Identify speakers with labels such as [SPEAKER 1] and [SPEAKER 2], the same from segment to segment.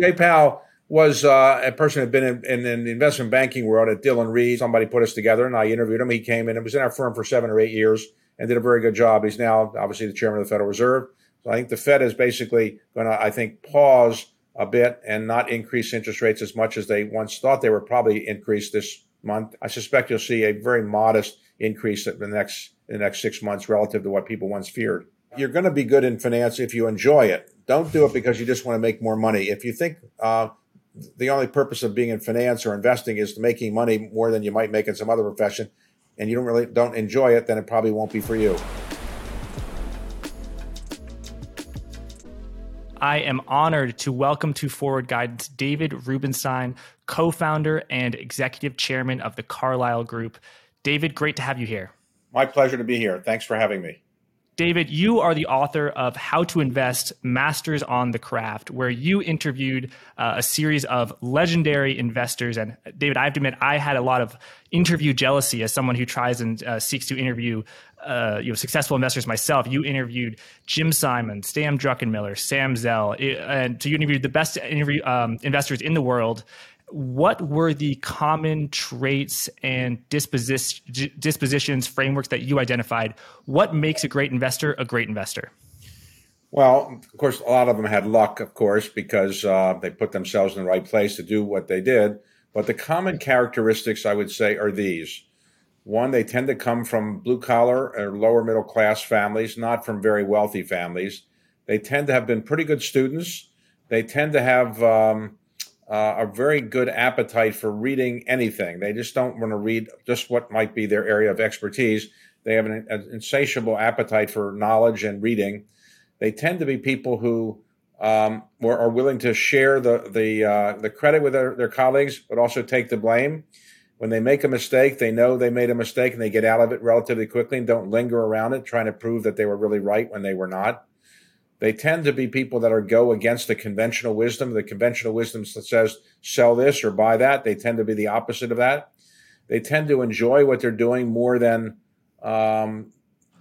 [SPEAKER 1] Jay Powell was uh, a person who had been in, in, in, the investment banking world at Dillon Read. Somebody put us together, and I interviewed him. He came in and was in our firm for seven or eight years and did a very good job. He's now obviously the chairman of the Federal Reserve. So I think the Fed is basically going to, I think, pause a bit and not increase interest rates as much as they once thought they would probably increase this month. I suspect you'll see a very modest increase in the next in the next six months relative to what people once feared. You're going to be good in finance if you enjoy it. Don't do it because you just want to make more money. If you think uh, the only purpose of being in finance or investing is making money more than you might make in some other profession, and you don't really don't enjoy it, then it probably won't be for you.
[SPEAKER 2] I am honored to welcome to Forward Guidance David Rubenstein, co founder and executive chairman of the Carlyle Group. David, great to have you here.
[SPEAKER 1] My pleasure to be here. Thanks for having me.
[SPEAKER 2] David, you are the author of How to Invest Masters on the Craft, where you interviewed uh, a series of legendary investors. And David, I have to admit, I had a lot of interview jealousy as someone who tries and uh, seeks to interview uh, you know successful investors myself. You interviewed Jim Simons, Stan Druckenmiller, Sam Zell, and so you interviewed the best interview, um, investors in the world what were the common traits and disposition, dispositions, frameworks that you identified? What makes a great investor a great investor?
[SPEAKER 1] Well, of course, a lot of them had luck, of course, because uh, they put themselves in the right place to do what they did. But the common characteristics, I would say, are these. One, they tend to come from blue collar or lower middle class families, not from very wealthy families. They tend to have been pretty good students. They tend to have um, uh, a very good appetite for reading anything. They just don't want to read just what might be their area of expertise. They have an, an insatiable appetite for knowledge and reading. They tend to be people who um, are willing to share the the uh, the credit with their, their colleagues, but also take the blame. When they make a mistake, they know they made a mistake and they get out of it relatively quickly and don't linger around it, trying to prove that they were really right when they were not. They tend to be people that are go against the conventional wisdom. The conventional wisdom that says sell this or buy that. They tend to be the opposite of that. They tend to enjoy what they're doing more than um,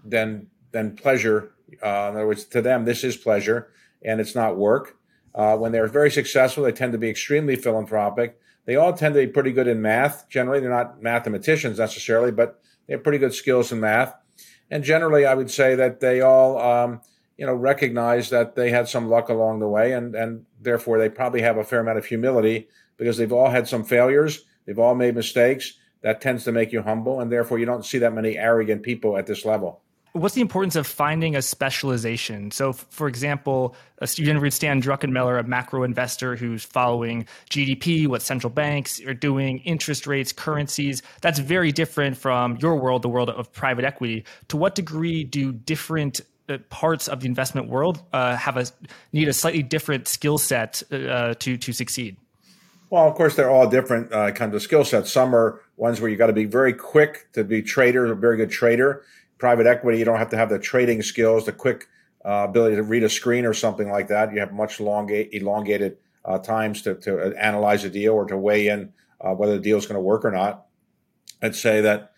[SPEAKER 1] than than pleasure. Uh, in other words, to them, this is pleasure and it's not work. Uh, when they're very successful, they tend to be extremely philanthropic. They all tend to be pretty good in math. Generally, they're not mathematicians necessarily, but they have pretty good skills in math. And generally, I would say that they all um, you know, recognize that they had some luck along the way, and and therefore they probably have a fair amount of humility because they've all had some failures, they've all made mistakes. That tends to make you humble, and therefore you don't see that many arrogant people at this level.
[SPEAKER 2] What's the importance of finding a specialization? So, for example, a student would Stan Druckenmiller, a macro investor who's following GDP, what central banks are doing, interest rates, currencies. That's very different from your world, the world of private equity. To what degree do different parts of the investment world uh, have a need a slightly different skill set uh, to to succeed?
[SPEAKER 1] Well, of course, they're all different uh, kinds of skill sets. Some are ones where you got to be very quick to be trader, a very good trader. Private equity, you don't have to have the trading skills, the quick uh, ability to read a screen or something like that. You have much long, elongated uh, times to, to analyze a deal or to weigh in uh, whether the deal is going to work or not. I'd say that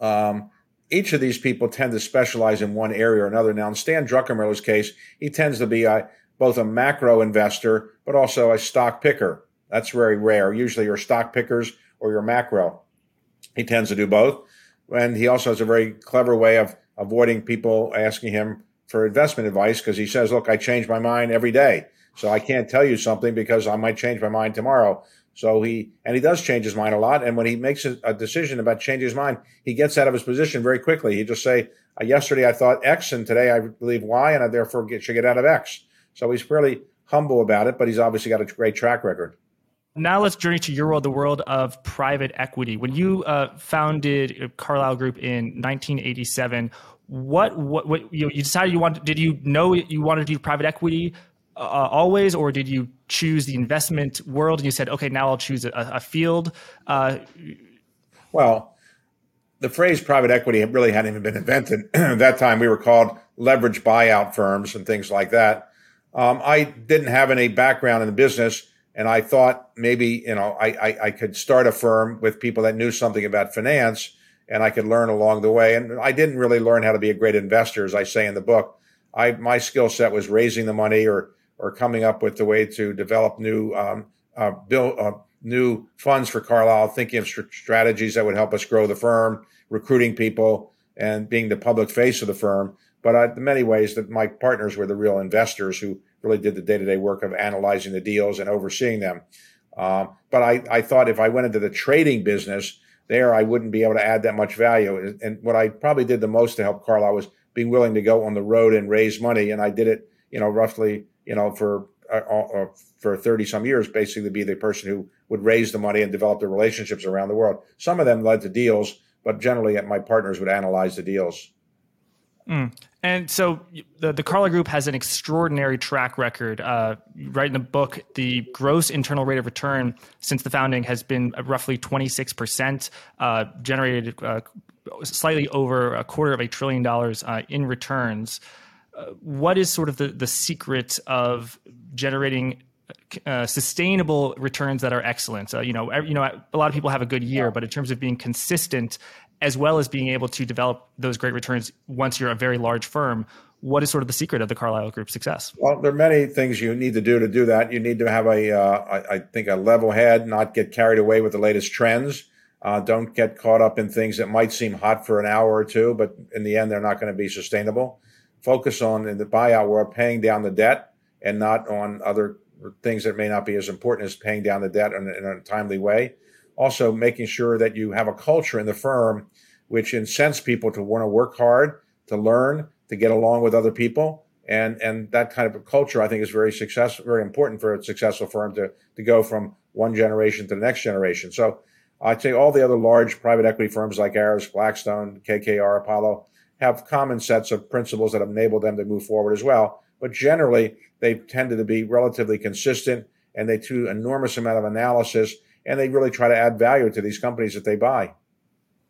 [SPEAKER 1] um, each of these people tend to specialize in one area or another. Now, in Stan Druckenmiller's case, he tends to be a, both a macro investor, but also a stock picker. That's very rare. Usually you're stock pickers or you're macro. He tends to do both. And he also has a very clever way of avoiding people asking him for investment advice because he says, look, I change my mind every day. So I can't tell you something because I might change my mind tomorrow. So he, and he does change his mind a lot. And when he makes a, decision about changing his mind, he gets out of his position very quickly. He just say, uh, yesterday I thought X and today I believe Y and I therefore get, should get out of X. So he's fairly humble about it, but he's obviously got a great track record.
[SPEAKER 2] Now let's journey to your world, the world of private equity. When you uh, founded Carlyle Group in 1987, what, what, what you, you decided you wanted, did you know you wanted to do private equity uh, always, or did you choose the investment world and you said, okay, now I'll choose a, a field? Uh,
[SPEAKER 1] well, the phrase private equity really hadn't even been invented. At that time, we were called leverage buyout firms and things like that. Um, I didn't have any background in the business, and I thought maybe you know I, I, I could start a firm with people that knew something about finance, and I could learn along the way. And I didn't really learn how to be a great investor, as I say in the book. I my skill set was raising the money or or coming up with the way to develop new um, uh, build uh, new funds for Carlyle, thinking of st- strategies that would help us grow the firm, recruiting people, and being the public face of the firm. But I, in many ways, that my partners were the real investors who really did the day to day work of analyzing the deals and overseeing them. Um, but I, I thought if I went into the trading business there, I wouldn't be able to add that much value. And what I probably did the most to help Carlyle was being willing to go on the road and raise money. And I did it, you know, roughly, you know, for uh, uh, for 30 some years, basically be the person who would raise the money and develop the relationships around the world. Some of them led to deals, but generally my partners would analyze the deals.
[SPEAKER 2] Mm. And so the, the Carlyle Group has an extraordinary track record. Uh, right in the book, the gross internal rate of return since the founding has been roughly 26%, uh, generated uh, slightly over a quarter of a trillion dollars uh, in returns. Uh, what is sort of the, the secret of generating uh, sustainable returns that are excellent. So, you know, you know, a lot of people have a good year, but in terms of being consistent, as well as being able to develop those great returns once you're a very large firm, what is sort of the secret of the Carlyle Group success?
[SPEAKER 1] Well, there are many things you need to do to do that. You need to have a, uh, I, I think, a level head, not get carried away with the latest trends. Uh, don't get caught up in things that might seem hot for an hour or two, but in the end, they're not going to be sustainable. Focus on in the buyout world paying down the debt and not on other things that may not be as important as paying down the debt in, in a timely way. Also, making sure that you have a culture in the firm which incents people to want to work hard, to learn, to get along with other people. And, and that kind of a culture, I think, is very successful, very important for a successful firm to, to go from one generation to the next generation. So I'd say all the other large private equity firms like Ares, Blackstone, KKR, Apollo have common sets of principles that have enabled them to move forward as well. But generally, they've tended to be relatively consistent and they do enormous amount of analysis and they really try to add value to these companies that they buy.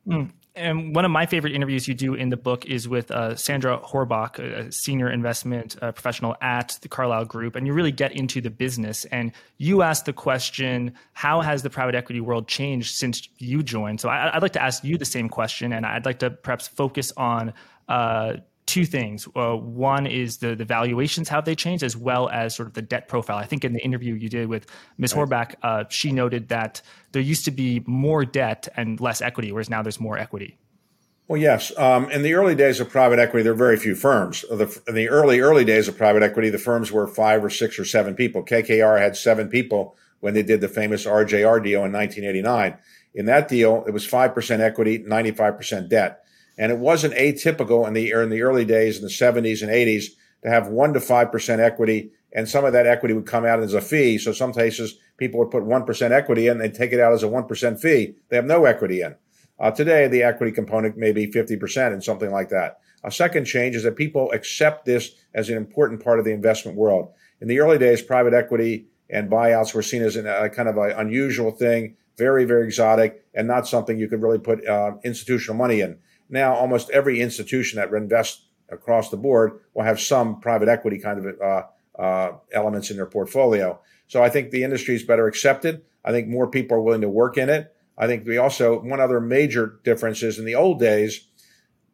[SPEAKER 2] Mm. And one of my favorite interviews you do in the book is with uh, Sandra Horbach, a senior investment uh, professional at the Carlyle Group, and you really get into the business. And you ask the question, "How has the private equity world changed since you joined?" So I, would like to ask you the same question, and I'd like to perhaps focus on uh, two things. Uh, one is the the valuations, how they changed, as well as sort of the debt profile. I think in the interview you did with Ms. Right. Horbach, uh, she noted that there used to be more debt and less equity, whereas now there's more equity.
[SPEAKER 1] Well, yes. Um, in the early days of private equity, there were very few firms. The, in the early, early days of private equity, the firms were five or six or seven people. KKR had seven people when they did the famous RJR deal in 1989. In that deal, it was 5% equity, 95% debt. And it wasn't atypical in the in the early days in the 70s and 80s to have one to five percent equity, and some of that equity would come out as a fee. So some cases people would put one percent equity in and take it out as a one percent fee. They have no equity in. Uh, today, the equity component may be 50% and something like that. A second change is that people accept this as an important part of the investment world. In the early days, private equity and buyouts were seen as a kind of an unusual thing, very, very exotic, and not something you could really put uh, institutional money in now almost every institution that invests across the board will have some private equity kind of uh, uh, elements in their portfolio. So I think the industry is better accepted. I think more people are willing to work in it. I think we also, one other major difference is in the old days,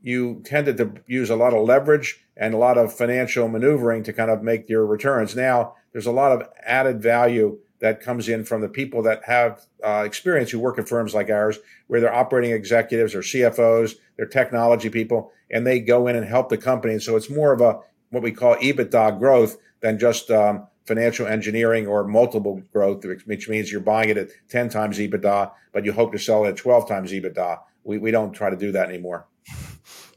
[SPEAKER 1] you tended to use a lot of leverage and a lot of financial maneuvering to kind of make your returns. Now there's a lot of added value that comes in from the people that have uh, experience who work at firms like ours, where they're operating executives or CFOs, they're technology people, and they go in and help the company. So it's more of a what we call EBITDA growth than just um, financial engineering or multiple growth, which means you're buying it at 10 times EBITDA, but you hope to sell it at 12 times EBITDA. We, we don't try to do that anymore.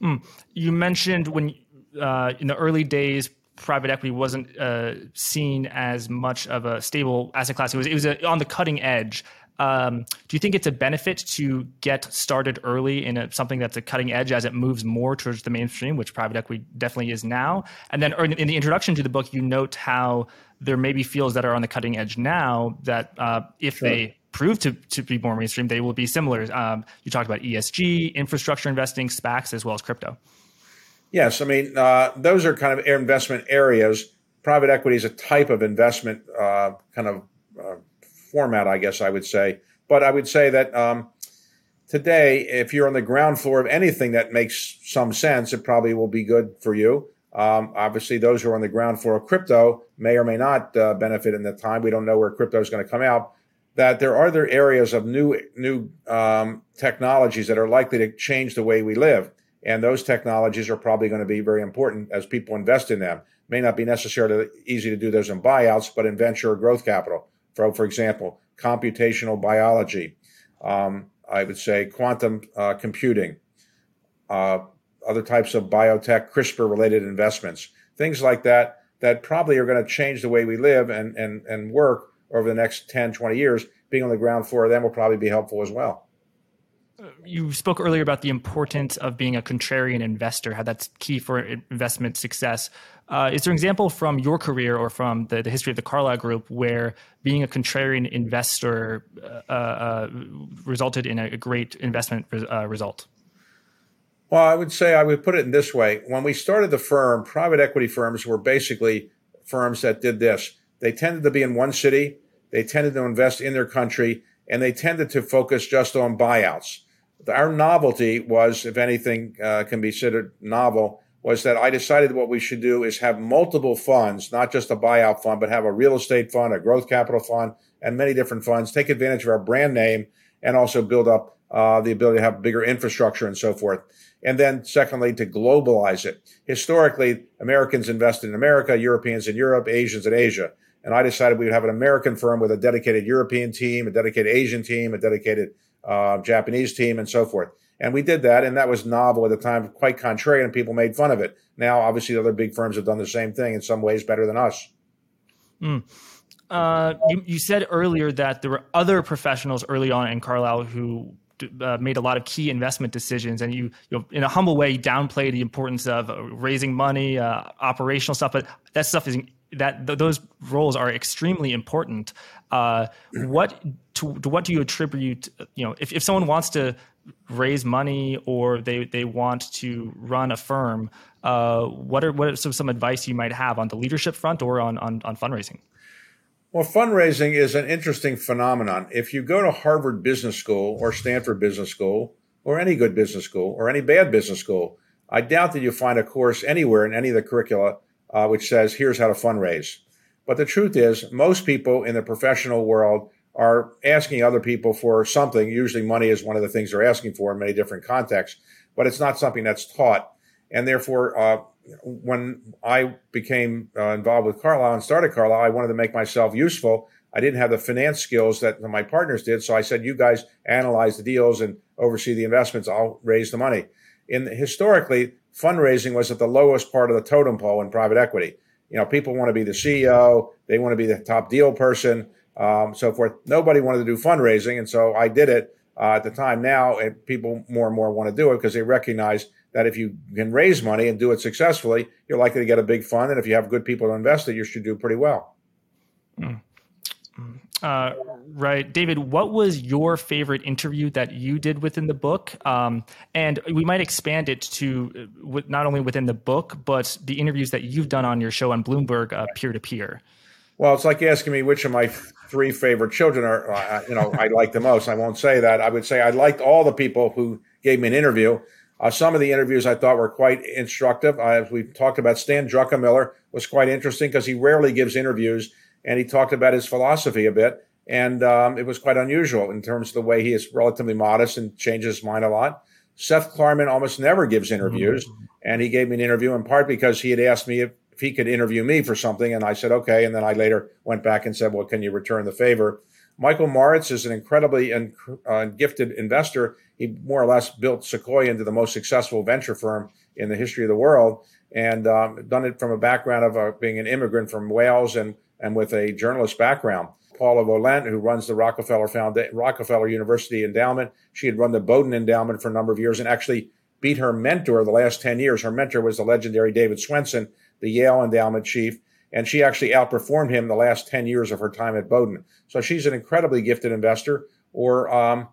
[SPEAKER 2] Mm. You mentioned when uh, in the early days, private equity wasn't uh, seen as much of a stable asset class. It was it was a, on the cutting edge. Um, do you think it's a benefit to get started early in a, something that's a cutting edge as it moves more towards the mainstream, which private equity definitely is now? And then in the introduction to the book, you note how there may be fields that are on the cutting edge now that uh, if sure. they prove to, to be more mainstream, they will be similar. Um, you talked about ESG, infrastructure investing, SPACs, as well as crypto.
[SPEAKER 1] Yes, I mean uh, those are kind of investment areas. Private equity is a type of investment uh, kind of uh, format, I guess I would say. But I would say that um, today, if you're on the ground floor of anything that makes some sense, it probably will be good for you. Um, obviously, those who are on the ground floor of crypto may or may not uh, benefit in the time. We don't know where crypto is going to come out. That there are other areas of new new um, technologies that are likely to change the way we live, and those technologies are probably going to be very important as people invest in them. May not be necessarily easy to do those in buyouts, but in venture or growth capital. For for example, computational biology, um, I would say quantum uh, computing, uh, other types of biotech, CRISPR related investments, things like that, that probably are going to change the way we live and, and, and work over the next 10, 20 years. Being on the ground floor of them will probably be helpful as well.
[SPEAKER 2] You spoke earlier about the importance of being a contrarian investor, how that's key for investment success. Uh, is there an example from your career or from the, the, history of the Carlyle Group where being a contrarian investor uh, uh, resulted in a, great investment uh, result?
[SPEAKER 1] Well, I would say I would put it in this way. When we started the firm, private equity firms were basically firms that did this. They tended to be in one city, they tended to invest in their country, and they tended to focus just on buyouts. Our novelty was, if anything uh, can be considered novel, was that I decided what we should do is have multiple funds, not just a buyout fund, but have a real estate fund, a growth capital fund, and many different funds, take advantage of our brand name, and also build up uh, the ability to have bigger infrastructure and so forth. And then, secondly, to globalize it. Historically, Americans invested in America, Europeans in Europe, Asians in Asia. And I decided we would have an American firm with a dedicated European team, a dedicated Asian team, a dedicated uh, Japanese team, and so forth. And we did that, and that was novel at the time, quite contrary, and people made fun of it. Now, obviously, the other big firms have done the same thing in some ways better than us.
[SPEAKER 2] Mm. Uh, you, you, said earlier that there were other professionals early on in Carlyle who uh, made a lot of key investment decisions, and you, you know, in a humble way, downplay the importance of uh, raising money, uh, operational stuff. But that stuff is that th- those roles are extremely important. Uh, what to, to, what do you attribute? You know, if, if someone wants to raise money or they they want to run a firm, uh, what are what are some, some advice you might have on the leadership front or on on, on fundraising?
[SPEAKER 1] Well, fundraising is an interesting phenomenon. If you go to Harvard Business School or Stanford Business School or any good business school or any bad business school, I doubt that you find a course anywhere in any of the curricula uh, which says, here's how to fundraise. But the truth is, most people in the professional world are asking other people for something. Usually, money is one of the things they're asking for in many different contexts, but it's not something that's taught. And therefore, uh, when I became uh, involved with Carlyle and started Carlyle, I wanted to make myself useful. I didn't have the finance skills that my partners did, so I said, "You guys analyze the deals and oversee the investments. I'll raise the money." In historically, fundraising was at the lowest part of the totem pole in private equity. You know, people want to be the CEO, they want to be the top deal person um, so forth. Nobody wanted to do fundraising, and so I did it uh, at the time. Now, and people more and more want to do it because they recognize that if you can raise money and do it successfully, you're likely to get a big fund, and if you have good people to invest it, you should do pretty well. Mm.
[SPEAKER 2] Uh, right, David. What was your favorite interview that you did within the book? Um, and we might expand it to uh, not only within the book, but the interviews that you've done on your show on Bloomberg, peer to peer.
[SPEAKER 1] Well, it's like asking me which of my three favorite children are, uh, you know, I like the most. I won't say that. I would say I liked all the people who gave me an interview. Uh, some of the interviews I thought were quite instructive. Uh, we talked about Stan Druckenmiller was quite interesting because he rarely gives interviews, and he talked about his philosophy a bit, and um, it was quite unusual in terms of the way he is relatively modest and changes his mind a lot. Seth Klarman almost never gives interviews, mm-hmm. and he gave me an interview in part because he had asked me if if he could interview me for something. And I said, okay. And then I later went back and said, well, can you return the favor? Michael Moritz is an incredibly uh, gifted investor. He more or less built Sequoia into the most successful venture firm in the history of the world and um, done it from a background of uh, being an immigrant from Wales and, and with a journalist background. Paula Volent, who runs the Rockefeller Foundation, Rockefeller University Endowment, she had run the Bowdoin Endowment for a number of years and actually beat her mentor the last 10 years. Her mentor was the legendary David Swensen, the Yale endowment chief, and she actually outperformed him the last 10 years of her time at Bowdoin. So she's an incredibly gifted investor. Or, um,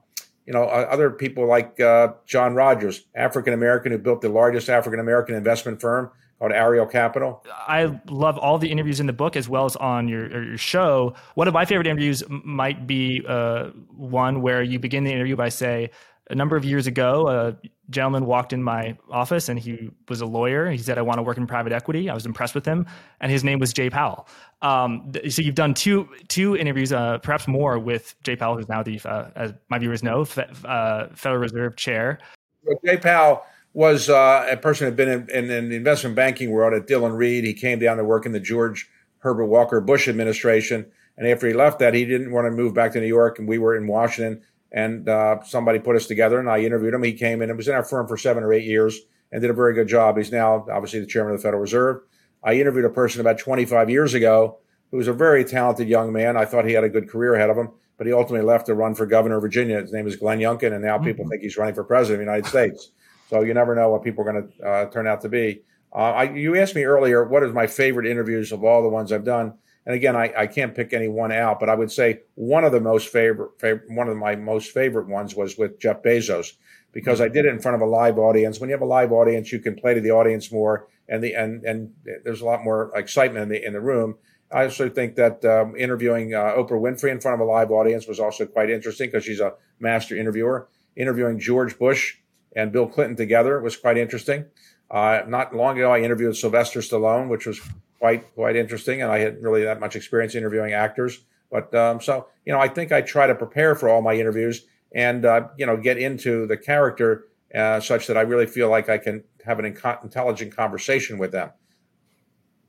[SPEAKER 1] you know, other people like uh, John Rogers, African American, who built the largest African American investment firm called Ariel Capital.
[SPEAKER 2] I love all the interviews in the book as well as on your, your show. One of my favorite interviews might be uh, one where you begin the interview by say, a number of years ago, a gentleman walked in my office and he was a lawyer. He said, I want to work in private equity. I was impressed with him. And his name was Jay Powell. Um, so you've done two two interviews, uh, perhaps more, with Jay Powell, who's now the, uh, as my viewers know, Fe- uh, Federal Reserve Chair.
[SPEAKER 1] Well, Jay Powell was uh, a person who had been in, in, in, the investment banking world at Dillon Read. He came down to work in the George Herbert Walker Bush administration. And after he left that, he didn't want to move back to New York. And we were in Washington and uh, somebody put us together and I interviewed him. He came in and was in our firm for seven or eight years and did a very good job. He's now obviously the chairman of the Federal Reserve. I interviewed a person about 25 years ago who was a very talented young man. I thought he had a good career ahead of him, but he ultimately left to run for governor of Virginia. His name is Glenn Youngkin, and now mm-hmm. people think he's running for president of the United States. So you never know what people are going to uh, turn out to be. Uh, I, you asked me earlier what is my favorite interviews of all the ones I've done. And again, I, I can't pick any one out, but I would say one of the most favorite, favorite, one of my most favorite ones was with Jeff Bezos because I did it in front of a live audience. When you have a live audience, you can play to the audience more, and the and and there's a lot more excitement in the in the room. I also think that um, interviewing uh, Oprah Winfrey in front of a live audience was also quite interesting because she's a master interviewer. Interviewing George Bush and Bill Clinton together was quite interesting. Uh, not long ago, I interviewed Sylvester Stallone, which was quite quite interesting, and I hadn't really that much experience interviewing actors. But um, so you know, I think I try to prepare for all my interviews and uh, you know get into the character uh, such that I really feel like I can have an intelligent conversation with them.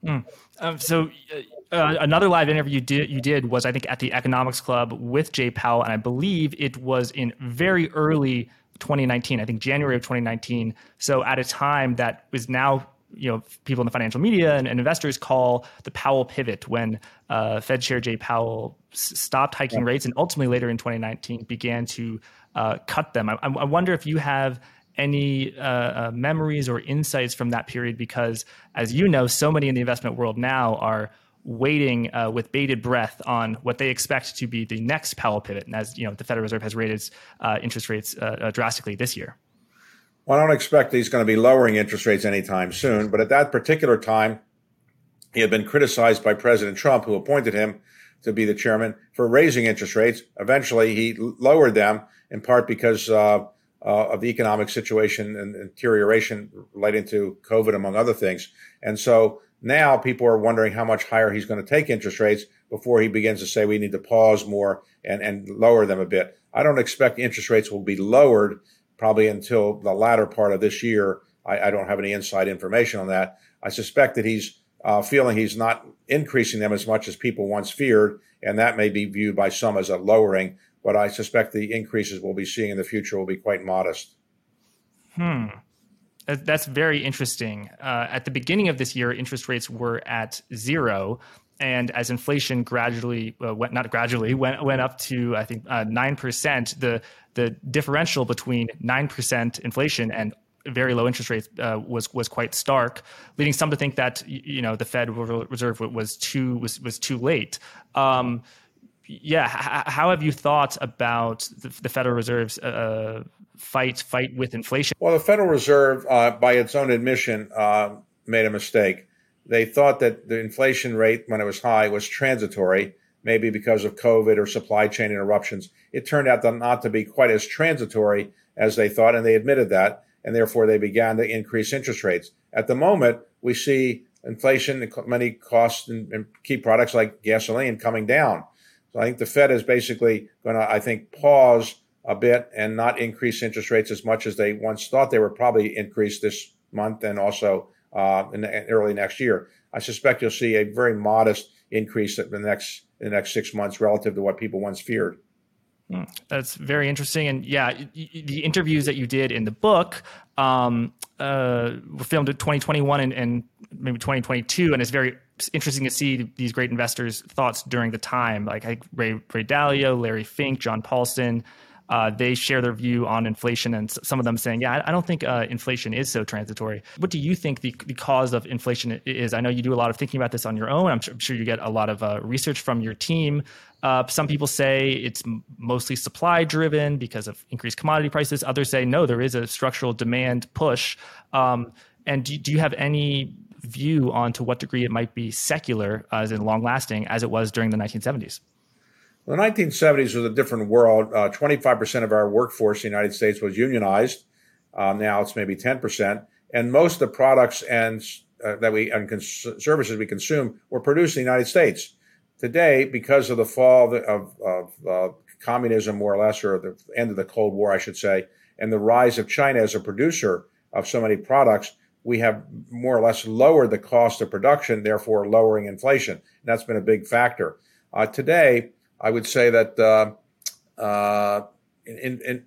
[SPEAKER 2] Mm. Um, so uh, uh, another live interview you did, you did was I think at the Economics Club with Jay Powell, and I believe it was in very early 2019. I think January of 2019. So at a time that was now you know people in the financial media and, and investors call the Powell pivot when uh, Fed Chair Jay Powell s- stopped hiking yeah. rates and ultimately later in 2019 began to uh, cut them. I, I, wonder if you have any uh, uh, memories or insights from that period because, as you know, so many in the investment world now are waiting uh, with bated breath on what they expect to be the next Powell pivot, and as you know, the Federal Reserve has raised uh, interest rates drastically this year.
[SPEAKER 1] Well, I don't expect he's going to be lowering interest rates anytime soon. But at that particular time, he had been criticized by President Trump, who appointed him to be the chairman, for raising interest rates. Eventually, he lowered them in part because uh, uh, of the economic situation and deterioration relating to COVID, among other things. And so now people are wondering how much higher he's going to take interest rates before he begins to say we need to pause more and, and lower them a bit. I don't expect interest rates will be lowered probably until the latter part of this year. I, I don't have any inside information on that. I suspect that he's uh, feeling he's not increasing them as much as people once feared, and that may be viewed by some as a lowering. But I suspect the increases we'll be seeing in the future will be quite modest.
[SPEAKER 2] Hmm. That's very interesting. Uh, at the beginning of this year, interest rates were at zero and as inflation gradually uh, went not gradually went went up to I think uh, nine percent, the the differential between nine percent inflation and very low interest rates uh, was was quite stark, leading some to think that you know the Fed Reserve was too was was too late. Um, yeah, how have you thought about the, the Federal Reserve's uh, fight fight with inflation?
[SPEAKER 1] Well, the Federal Reserve, uh, by its own admission, made a mistake they thought that the inflation rate, when it was high, was transitory, maybe because of COVID or supply chain interruptions. It turned out not to be quite as transitory as they thought, and they admitted that, and therefore they began to increase interest rates. At the moment, we see inflation, many costs and key products like gasoline coming down. So I think the Fed is basically going to, I think, pause a bit and not increase interest rates as much as they once thought they would probably increase this month and also uh, in, the, early next year. I suspect you'll see a very modest increase in the next in the next six months relative to what people once feared.
[SPEAKER 2] Hmm. That's very interesting, and yeah, the interviews that you did in the book um, uh, were filmed in 2021 and, and, maybe 2022, and it's very interesting to see these great investors' thoughts during the time, like Ray, Ray Dalio, Larry Fink, John Paulson, uh, they share their view on inflation, and some of them saying, "Yeah, I, don't think uh, inflation is so transitory." What do you think the, the cause of inflation is? I know you do a lot of thinking about this on your own. I'm sure, I'm sure you get a lot of uh, research from your team. Uh, some people say it's mostly supply driven because of increased commodity prices. Others say no, there is a structural demand push. Um, and do, do you have any view on to what degree it might be secular, as in long lasting, as it was during the 1970s?
[SPEAKER 1] The 1970s was a different world. Uh, 25% of our workforce in the United States was unionized. Um, now it's maybe 10%. And most of the products and uh, that we and cons- services we consume were produced in the United States. Today, because of the fall of, of, of uh, communism, more or less, or the end of the Cold War, I should say, and the rise of China as a producer of so many products, we have more or less lowered the cost of production, therefore lowering inflation. And that's been a big factor. Uh, today, I would say that uh, uh, in, in,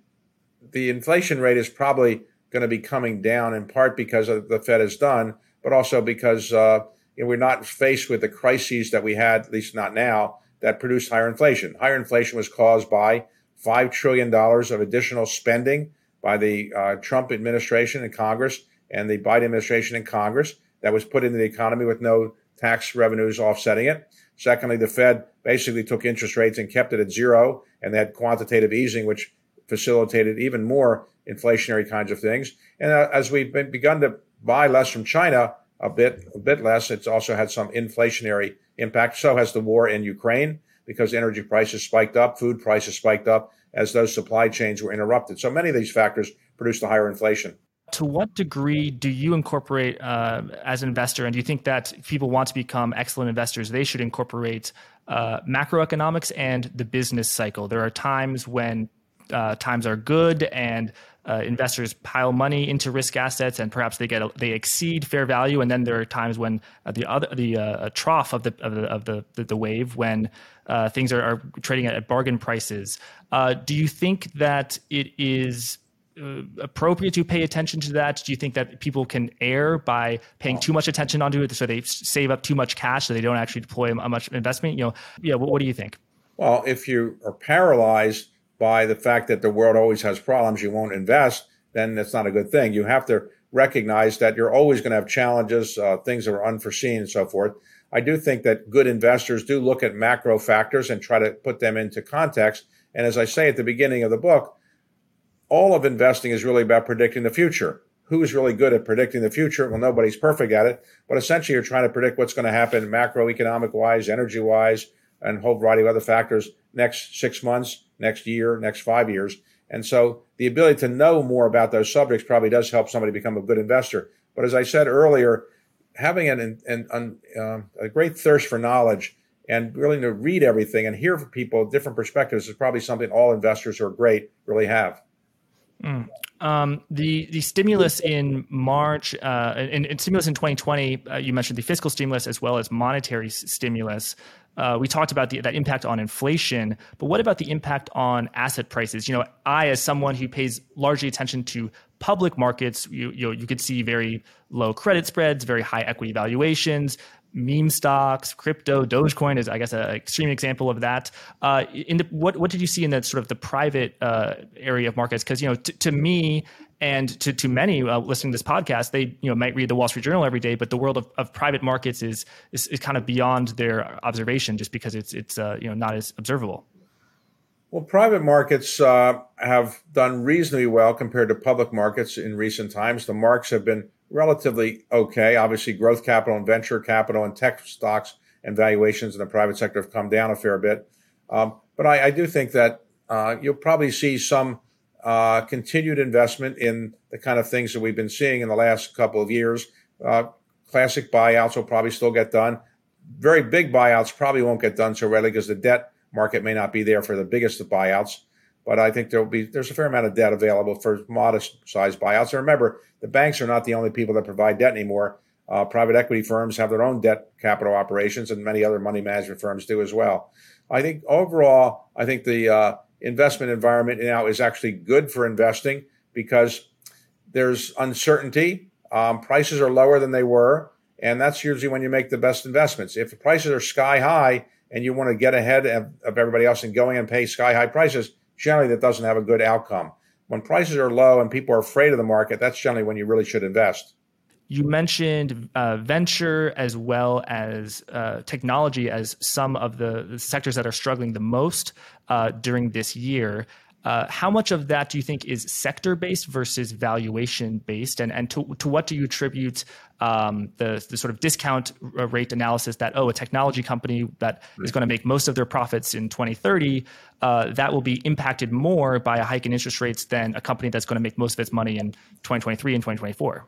[SPEAKER 1] the inflation rate is probably going to be coming down in part because of the Fed has done, but also because uh, you know, we're not faced with the crises that we had, at least not now, that produced higher inflation. Higher inflation was caused by $5 trillion of additional spending by the uh, Trump administration and Congress and the Biden administration and Congress that was put into the economy with no tax revenues offsetting it. Secondly, the Fed basically took interest rates and kept it at zero, and had quantitative easing, which facilitated even more inflationary kinds of things. And uh, as we've been, begun to buy less from China, a bit a bit less, it's also had some inflationary impact. So has the war in Ukraine because energy prices spiked up, food prices spiked up as those supply chains were interrupted. So many of these factors produced the higher inflation.
[SPEAKER 2] To what degree do you incorporate uh, as an investor, and do you think that people want to become excellent investors, they should incorporate uh, macroeconomics and the business cycle? There are times when uh, times are good and uh, investors pile money into risk assets and perhaps they get a, they exceed fair value and then there are times when uh, the other the uh, trough of the of the of the, the, the wave when things are, are, trading at, bargain prices do you think that it is appropriate to pay attention to that? Do you think that people can err by paying too much attention onto it, so they save up too much cash, so they don't actually deploy much investment? You know, yeah. What, what do you think?
[SPEAKER 1] Well, if you are paralyzed by the fact that the world always has problems, you won't invest, then that's not a good thing. You have to recognize that you're always going to have challenges, uh, things that are unforeseen and so forth. I do think that good investors do look at macro factors and try to put them into context. And as I say at the beginning of the book, all of investing is really about predicting the future. Who's really good at predicting the future? Well, nobody's perfect at it, but essentially you're trying to predict what's going to happen macroeconomic wise, energy wise, and a whole variety of other factors next six months, next year, next five years. And so the ability to know more about those subjects probably does help somebody become a good investor. But as I said earlier, having an, an, an uh, a great thirst for knowledge and really to read everything and hear from people different perspectives is probably something all investors who are great really have.
[SPEAKER 2] Um, the the stimulus in March uh, and, and, stimulus in 2020, uh, you mentioned the fiscal stimulus as well as monetary s- stimulus. Uh, we talked about the, that impact on inflation, but what about the impact on asset prices? You know, I, as someone who pays largely attention to public markets, you, you, know, you could see very low credit spreads, very high equity valuations, meme stocks, crypto, Dogecoin is, I guess, an extreme example of that. Uh, in the, what what did you see in that sort of the private uh, area of markets? Because you know, t- to me, and to, to many uh, listening to this podcast, they you know might read the Wall Street Journal every day, but the world of, of private markets is, is, is kind of beyond their observation, just because it's it's uh, you know not as observable.
[SPEAKER 1] Well, private markets uh, have done reasonably well compared to public markets in recent times. The marks have been relatively okay. Obviously, growth capital and venture capital and tech stocks and valuations in the private sector have come down a fair bit. Um, but I, I, do think that uh, you'll probably see some uh, continued investment in the kind of things that we've been seeing in the last couple of years. Uh, classic buyouts will probably still get done. Very big buyouts probably won't get done so readily because the debt market may not be there for the biggest of buyouts. But I think there'll be there's a fair amount of debt available for modest sized buyouts. And remember, the banks are not the only people that provide debt anymore. Uh, private equity firms have their own debt capital operations, and many other money management firms do as well. I think overall, I think the uh, investment environment now is actually good for investing because there's uncertainty. Um, prices are lower than they were, and that's usually when you make the best investments. If the prices are sky high and you want to get ahead of, of everybody else and going and pay sky high prices, generally that doesn't have a good outcome. When prices are low and people are afraid of the market, that's generally when you really should invest.
[SPEAKER 2] You mentioned uh, venture as well as uh, technology as some of the, sectors that are struggling the most uh, during this year. Uh, how much of that do you think is sector based versus valuation based? And, and to, to what do you attribute um, the, the sort of discount rate analysis that, oh, a technology company that right. is going to make most of their profits in 2030, uh, that will be impacted more by a hike in interest rates than a company that's going to make most of its money in 2023 and 2024?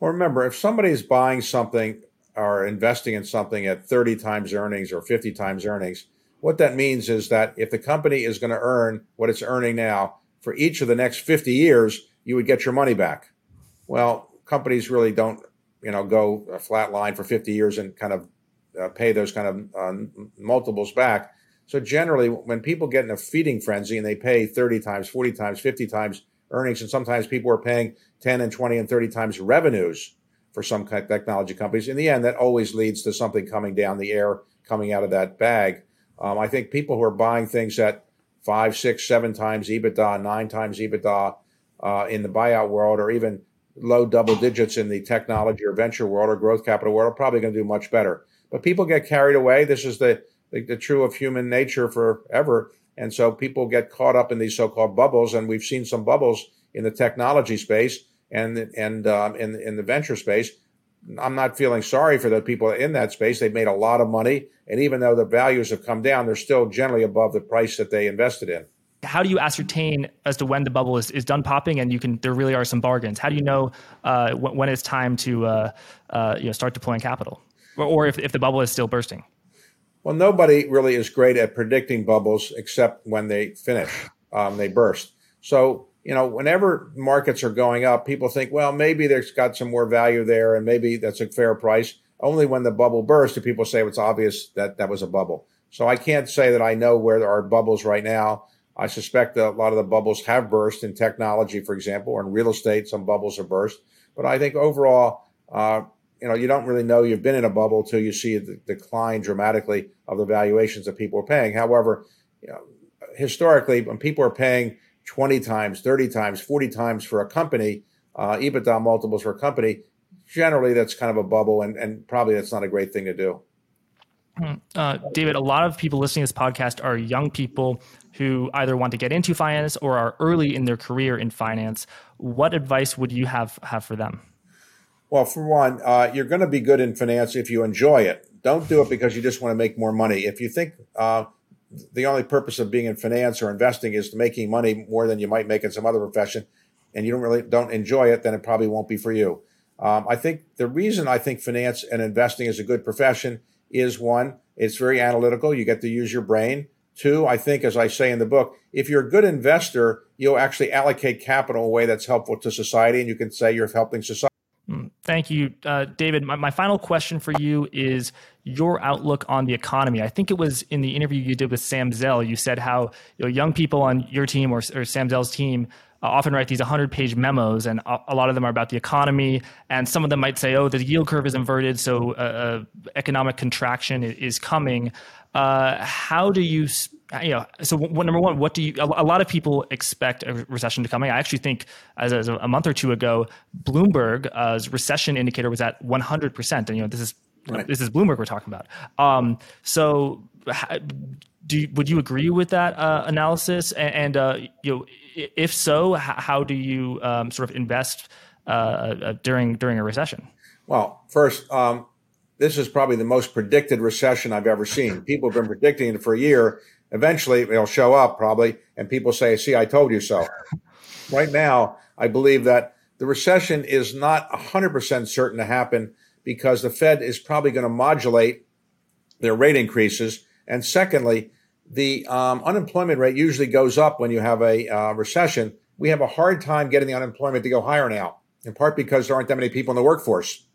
[SPEAKER 1] Well, remember, if somebody is buying something or investing in something at 30 times earnings or 50 times earnings, what that means is that if the company is going to earn what it's earning now for each of the next 50 years, you would get your money back. Well, companies really don't, you know, go a flat line for 50 years and kind of uh, pay those kind of uh, multiples back. So generally, when people get in a feeding frenzy and they pay 30 times, 40 times, 50 times earnings, and sometimes people are paying 10 and 20 and 30 times revenues for some technology companies, in the end, that always leads to something coming down the air, coming out of that bag. Um, I think people who are buying things at five, six, seven times EBITDA, nine times EBITDA uh, in the buyout world, or even low double digits in the technology or venture world or growth capital world, are probably going to do much better. But people get carried away. This is the, the, the true of human nature forever. And so people get caught up in these so-called bubbles, and we've seen some bubbles in the technology space and and um, in in the venture space. I'm not feeling sorry for the people in that space. They've made a lot of money, and even though the values have come down, they're still generally above the price that they invested in.
[SPEAKER 2] How do you ascertain as to when the bubble is, is done popping and you can there really are some bargains? How do you know uh, when, when, it's time to uh, uh, you know start deploying capital, or, or if, if the bubble is still bursting?
[SPEAKER 1] Well, nobody really is great at predicting bubbles except when they finish, um, they burst. So you know, whenever markets are going up, people think, well, maybe there's got some more value there and maybe that's a fair price. Only when the bubble bursts do people say it's obvious that that was a bubble. So I can't say that I know where there are bubbles right now. I suspect that a lot of the bubbles have burst in technology, for example, or in real estate, some bubbles have burst. But I think overall, uh, you know, you don't really know you've been in a bubble until you see the decline dramatically of the valuations that people are paying. However, you know, historically, when people are paying 20 times, 30 times, 40 times for a company, uh, EBITDA multiples for a company, generally that's kind of a bubble, and, and probably that's not a great thing to do.
[SPEAKER 2] Hmm. Uh, David, a lot of people listening to this podcast are young people who either want to get into finance or are early in their career in finance. What advice would you have have for them?
[SPEAKER 1] Well, for one, uh, you're going to be good in finance if you enjoy it. Don't do it because you just want to make more money. If you think uh, the only purpose of being in finance or investing is making money more than you might make in some other profession, and you don't really don't enjoy it, then it probably won't be for you. Um, I think the reason I think finance and investing is a good profession is one, it's very analytical. You get to use your brain. Two, I think, as I say in the book, if you're a good investor, you'll actually allocate capital in a way that's helpful to society, and you can say you're helping society.
[SPEAKER 2] Thank you, uh, David. My, my, final question for you is your outlook on the economy. I think it was in the interview you did with Sam Zell. You said how you know, young people on your team or, or Sam Zell's team uh, often write these 100 page memos, and a, a, lot of them are about the economy. And some of them might say, oh, the yield curve is inverted, so uh, uh economic contraction is coming. Uh, how do you you know, so what, number one, what do you? A, a, lot of people expect a recession to come. I actually think, as, as a month or two ago, Bloomberg's recession indicator was at 100 percent, and you know, this is right. this is Bloomberg we're talking about. Um, so, do you, would you agree with that uh, analysis? And, and uh, you know, if so, how do you um, sort of invest uh, uh, during during a recession?
[SPEAKER 1] Well, first, um, this is probably the most predicted recession I've ever seen. People have been predicting it for a year Eventually, it'll show up probably, and people say, "See, I told you so." right now, I believe that the recession is not 100% certain to happen because the Fed is probably going to modulate their rate increases. And secondly, the um, unemployment rate usually goes up when you have a uh, recession. We have a hard time getting the unemployment to go higher now, in part because there aren't that many people in the workforce.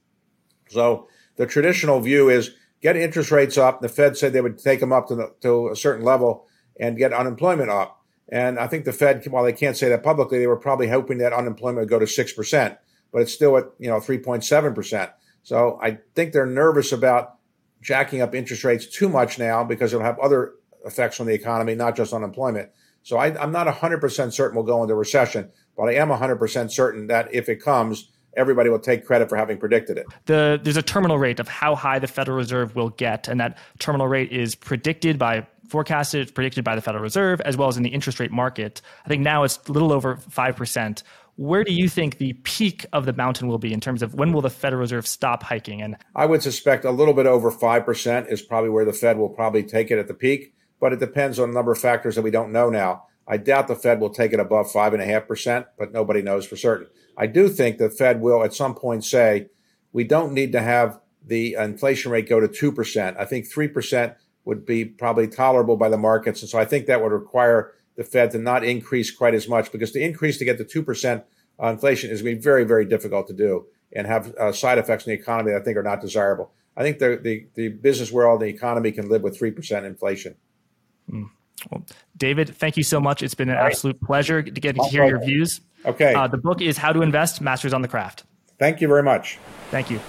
[SPEAKER 1] So the traditional view is get interest rates up. The Fed said they would take them up to, the, to a certain level and get unemployment up. And I think the Fed, while they can't say that publicly, they were probably hoping that unemployment would go to 6%, but it's still at, you know, 3.7%. So I think they're nervous about jacking up interest rates too much now because it'll have other effects on the economy, not just unemployment. So I, am not 100% certain we'll go into recession, but I am 100% certain that if it comes, everybody will take credit for having predicted it.
[SPEAKER 2] The, there's a terminal rate of how high the Federal Reserve will get, and that terminal rate is predicted by forecasted, predicted by the Federal Reserve, as well as in the interest rate market. I think now it's a little over 5%. Where do you think the peak of the mountain will be in terms of when will the Federal Reserve stop hiking? And
[SPEAKER 1] I would suspect a little bit over 5% is probably where the Fed will probably take it at the peak, but it depends on a number of factors that we don't know now. I doubt the Fed will take it above 5.5%, but nobody knows for certain. I do think the Fed will at some point say, we don't need to have the inflation rate go to 2%. I think 3% would be probably tolerable by the markets. And so I think that would require the Fed to not increase quite as much because the increase to get to 2% uh, inflation is going to be very, very difficult to do and have uh, side effects in the economy that I think are not desirable. I think the, the, the business world, the economy can live with 3% inflation.
[SPEAKER 2] Mm. Well, David, thank you so much. It's been an absolute pleasure to get to hear your views.
[SPEAKER 1] Okay.
[SPEAKER 2] Uh, the book is How to Invest Masters on the Craft.
[SPEAKER 1] Thank you very much.
[SPEAKER 2] Thank you.